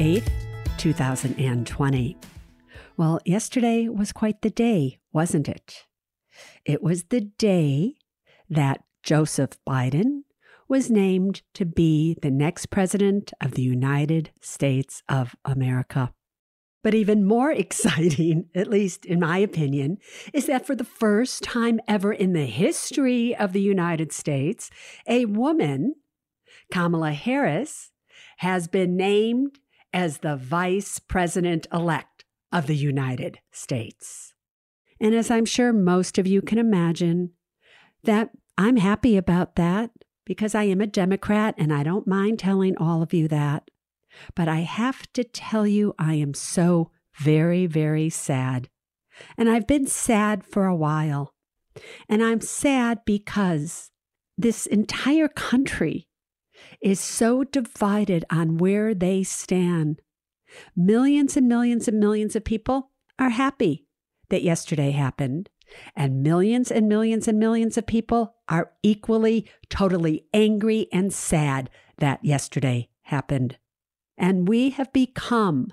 8th, 2020. Well, yesterday was quite the day, wasn't it? It was the day that Joseph Biden was named to be the next president of the United States of America. But even more exciting, at least in my opinion, is that for the first time ever in the history of the United States, a woman, Kamala Harris, has been named as the vice president elect of the United States. And as I'm sure most of you can imagine, that I'm happy about that because I am a Democrat and I don't mind telling all of you that. But I have to tell you, I am so very, very sad. And I've been sad for a while. And I'm sad because this entire country is so divided on where they stand. Millions and millions and millions of people are happy that yesterday happened, and millions and millions and millions of people are equally, totally angry and sad that yesterday happened. And we have become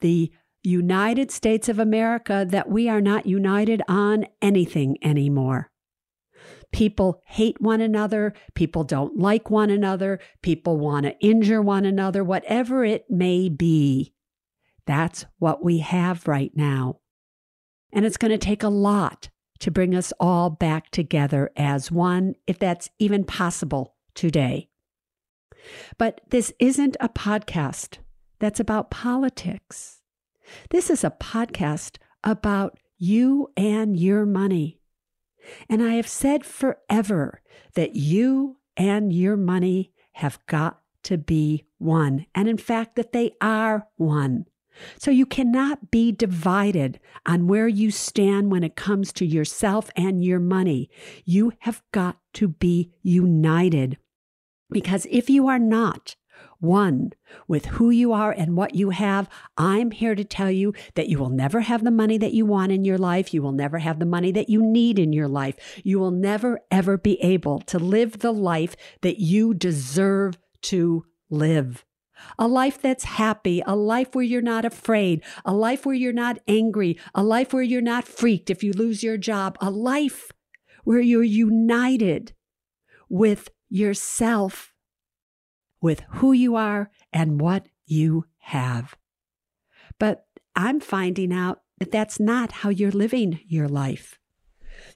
the United States of America that we are not united on anything anymore. People hate one another. People don't like one another. People want to injure one another, whatever it may be. That's what we have right now. And it's going to take a lot to bring us all back together as one, if that's even possible today. But this isn't a podcast that's about politics. This is a podcast about you and your money. And I have said forever that you and your money have got to be one. And in fact, that they are one. So you cannot be divided on where you stand when it comes to yourself and your money. You have got to be united. Because if you are not, one with who you are and what you have. I'm here to tell you that you will never have the money that you want in your life. You will never have the money that you need in your life. You will never, ever be able to live the life that you deserve to live. A life that's happy, a life where you're not afraid, a life where you're not angry, a life where you're not freaked if you lose your job, a life where you're united with yourself with who you are and what you have. But I'm finding out that that's not how you're living your life.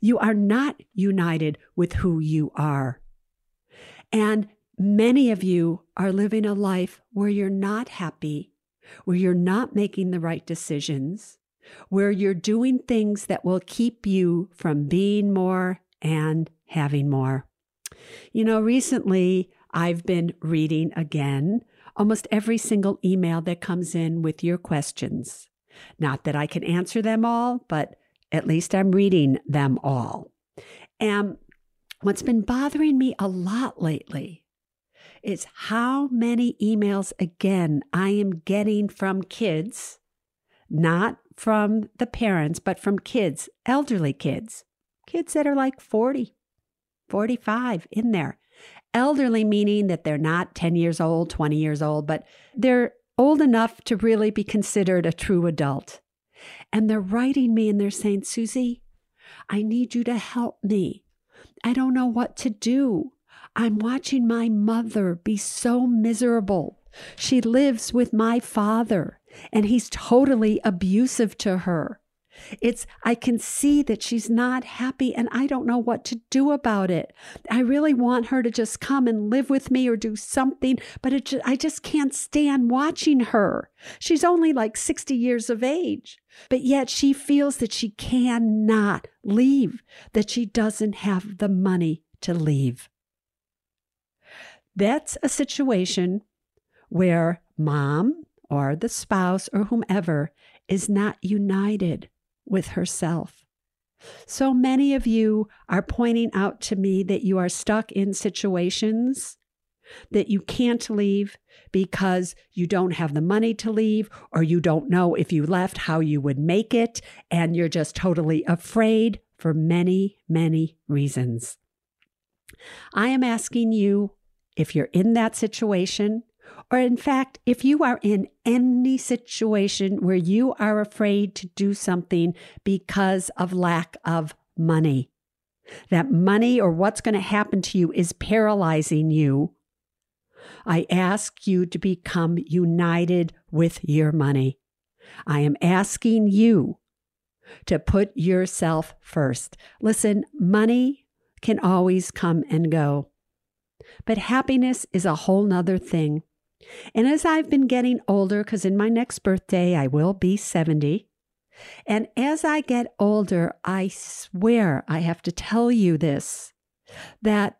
You are not united with who you are. And many of you are living a life where you're not happy, where you're not making the right decisions, where you're doing things that will keep you from being more and having more. You know, recently I've been reading again almost every single email that comes in with your questions. Not that I can answer them all, but at least I'm reading them all. And what's been bothering me a lot lately is how many emails again I am getting from kids, not from the parents, but from kids, elderly kids, kids that are like 40, 45 in there elderly meaning that they're not 10 years old, 20 years old, but they're old enough to really be considered a true adult. And they're writing me and they're saying, Suze, I need you to help me. I don't know what to do. I'm watching my mother be so miserable. She lives with my father, and he's totally abusive to her. It's, I can see that she's not happy and I don't know what to do about it. I really want her to just come and live with me or do something, but it just, I just can't stand watching her. She's only like 60 years of age, but yet she feels that she cannot leave, that she doesn't have the money to leave. That's a situation where mom or the spouse or whomever is not united with herself. So many of you are pointing out to me that you are stuck in situations that you can't leave because you don't have the money to leave, or you don't know if you left how you would make it, and you're just totally afraid for many, many reasons. I am asking you if you're in that situation, or in fact, if you are in any situation where you are afraid to do something because of lack of money, that money or what's going to happen to you is paralyzing you, I ask you to become united with your money. I am asking you to put yourself first. Listen, money can always come and go, but happiness is a whole nother thing. And as I've been getting older, because in my next birthday I will be 70, and as I get older, I swear I have to tell you this that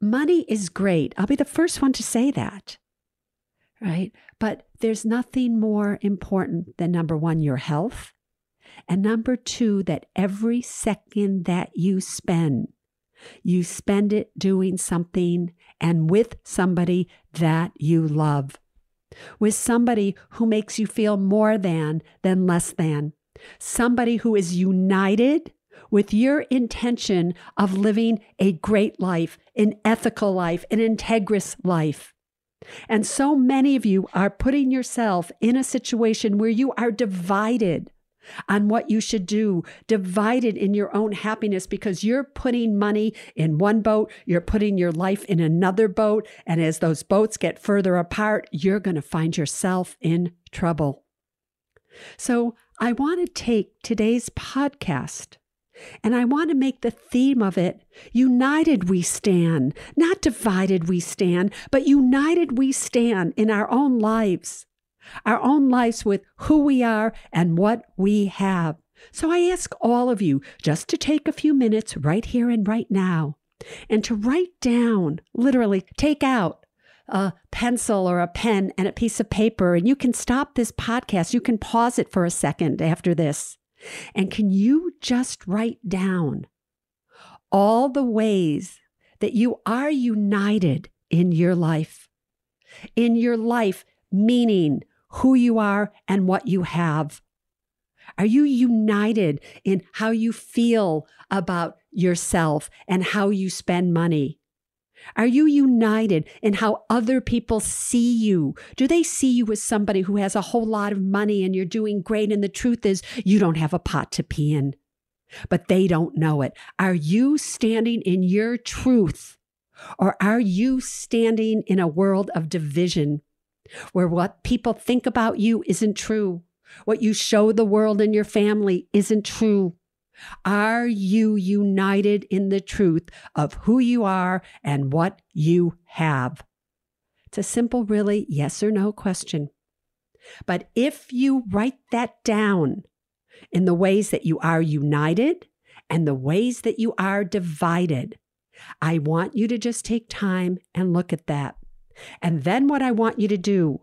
money is great. I'll be the first one to say that, right? But there's nothing more important than number one, your health, and number two, that every second that you spend you spend it doing something and with somebody that you love, with somebody who makes you feel more than than less than, somebody who is united with your intention of living a great life, an ethical life, an integrous life. And so many of you are putting yourself in a situation where you are divided on what you should do, divided in your own happiness because you're putting money in one boat, you're putting your life in another boat. And as those boats get further apart, you're going to find yourself in trouble. So I want to take today's podcast and I want to make the theme of it united we stand, not divided we stand, but united we stand in our own lives our own lives with who we are and what we have. So I ask all of you just to take a few minutes right here and right now and to write down, literally take out a pencil or a pen and a piece of paper. And you can stop this podcast. You can pause it for a second after this. And can you just write down all the ways that you are united in your life? In your life, meaning who you are and what you have? Are you united in how you feel about yourself and how you spend money? Are you united in how other people see you? Do they see you as somebody who has a whole lot of money and you're doing great? And the truth is, you don't have a pot to pee in, but they don't know it. Are you standing in your truth or are you standing in a world of division where what people think about you isn't true, what you show the world and your family isn't true. Are you united in the truth of who you are and what you have? It's a simple, really yes or no question. But if you write that down in the ways that you are united and the ways that you are divided, I want you to just take time and look at that. And then what I want you to do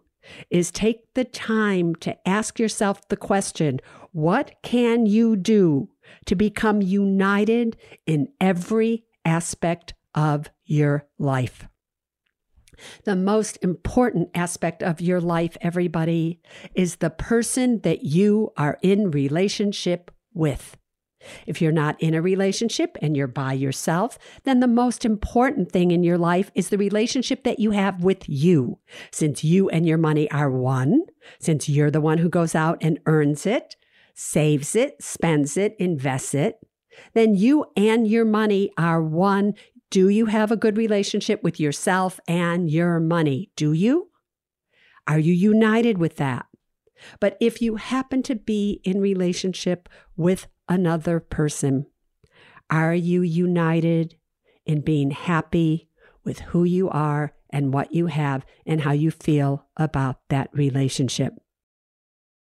is take the time to ask yourself the question what can you do to become united in every aspect of your life? The most important aspect of your life, everybody, is the person that you are in relationship with. If you're not in a relationship and you're by yourself, then the most important thing in your life is the relationship that you have with you. Since you and your money are one, since you're the one who goes out and earns it, saves it, spends it, invests it, then you and your money are one. Do you have a good relationship with yourself and your money? Do you? Are you united with that? But if you happen to be in relationship with another person, are you united in being happy with who you are and what you have and how you feel about that relationship?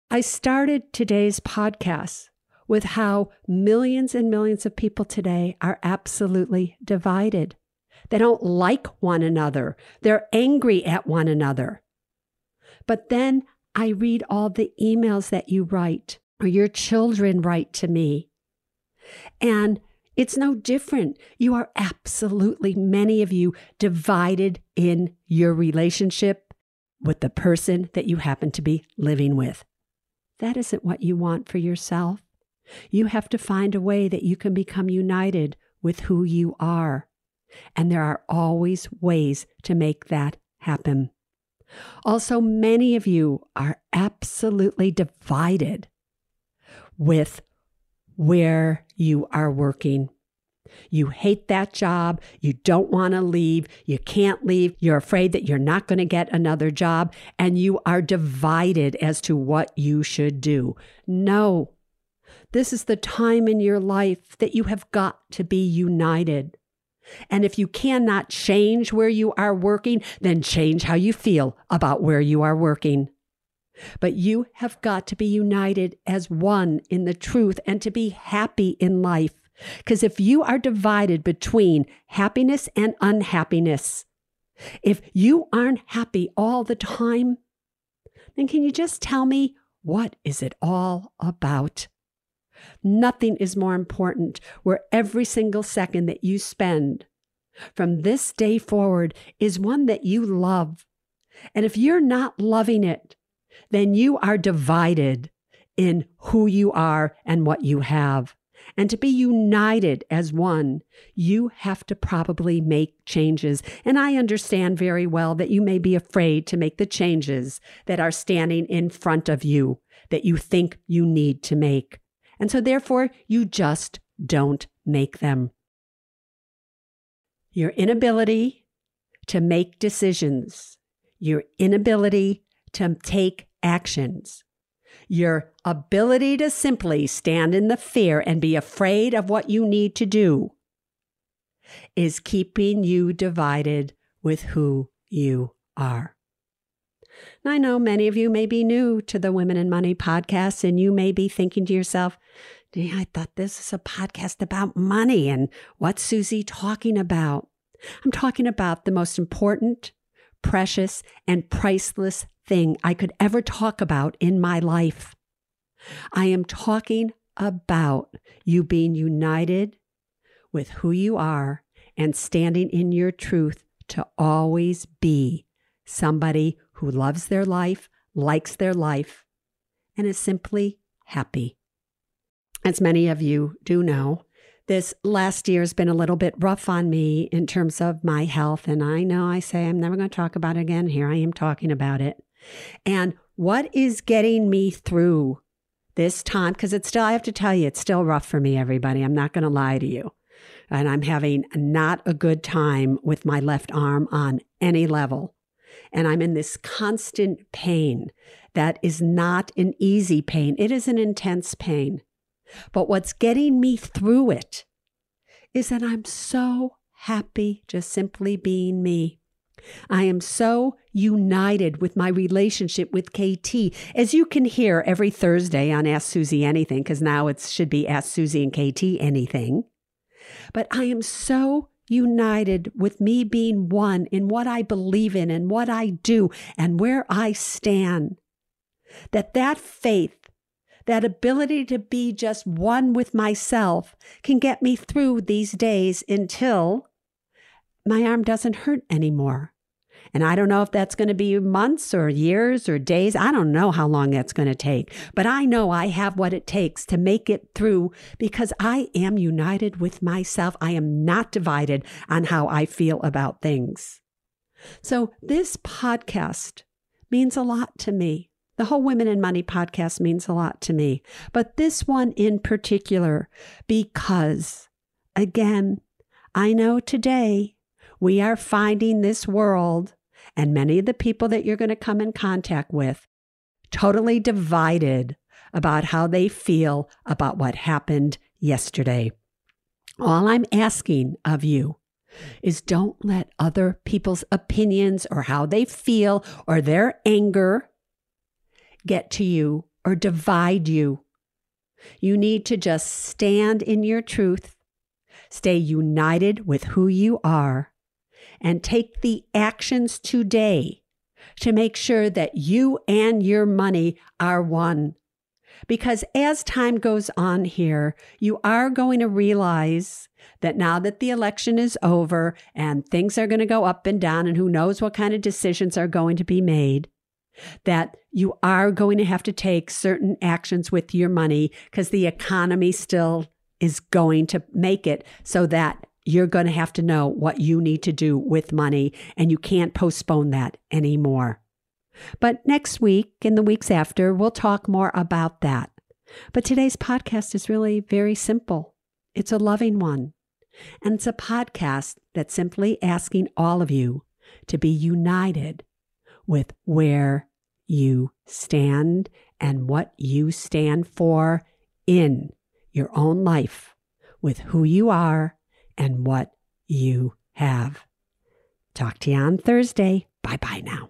I started today's podcast with how millions and millions of people today are absolutely divided. They don't like one another. They're angry at one another. But then I read all the emails that you write or your children write to me. And it's no different. You are absolutely, many of you, divided in your relationship with the person that you happen to be living with. That isn't what you want for yourself. You have to find a way that you can become united with who you are. And there are always ways to make that happen. Also, many of you are absolutely divided with where you are working. You hate that job. You don't want to leave. You can't leave. You're afraid that you're not going to get another job. And you are divided as to what you should do. No, this is the time in your life that you have got to be united. And if you cannot change where you are working, then change how you feel about where you are working. But you have got to be united as one in the truth and to be happy in life. Because if you are divided between happiness and unhappiness, if you aren't happy all the time, then can you just tell me what is it all about? Nothing is more important where every single second that you spend from this day forward is one that you love. And if you're not loving it, then you are divided in who you are and what you have. And to be united as one, you have to probably make changes. And I understand very well that you may be afraid to make the changes that are standing in front of you that you think you need to make. And so, therefore, you just don't make them. Your inability to make decisions, your inability to take actions, your ability to simply stand in the fear and be afraid of what you need to do is keeping you divided with who you are. I know many of you may be new to the Women and Money podcast, and you may be thinking to yourself, I thought this is a podcast about money, and what's Suze talking about? I'm talking about the most important, precious, and priceless thing I could ever talk about in my life. I am talking about you being united with who you are and standing in your truth to always be somebody who loves their life, likes their life, and is simply happy. As many of you do know, this last year has been a little bit rough on me in terms of my health. And I know I say I'm never going to talk about it again. Here I am talking about it. And what is getting me through this time? Because it's still, I have to tell you, it's still rough for me, everybody. I'm not going to lie to you. And I'm having not a good time with my left arm on any level and I'm in this constant pain that is not an easy pain. It is an intense pain. But what's getting me through it is that I'm so happy just simply being me. I am so united with my relationship with KT. As you can hear every Thursday on Ask Suze Anything, because now it should be Ask Suze and KT Anything. But I am so united with me being one in what I believe in and what I do and where I stand. That that faith, that ability to be just one with myself can get me through these days until my arm doesn't hurt anymore. And I don't know if that's going to be months or years or days. I don't know how long that's going to take. But I know I have what it takes to make it through because I am united with myself. I am not divided on how I feel about things. So this podcast means a lot to me. The whole Women and Money podcast means a lot to me, but this one in particular, because again, I know today we are finding this world and many of the people that you're going to come in contact with totally divided about how they feel about what happened yesterday. All I'm asking of you is don't let other people's opinions or how they feel or their anger get to you or divide you. You need to just stand in your truth, stay united with who you are, and take the actions today to make sure that you and your money are one. Because as time goes on here, you are going to realize that now that the election is over and things are going to go up and down, and who knows what kind of decisions are going to be made, that you are going to have to take certain actions with your money because the economy still is going to make it so that you're going to have to know what you need to do with money and you can't postpone that anymore. But next week and the weeks after, we'll talk more about that. But today's podcast is really very simple. It's a loving one. And it's a podcast that's simply asking all of you to be united with where you stand and what you stand for in your own life, with who you are and what you have. Talk to you on Thursday. Bye bye now.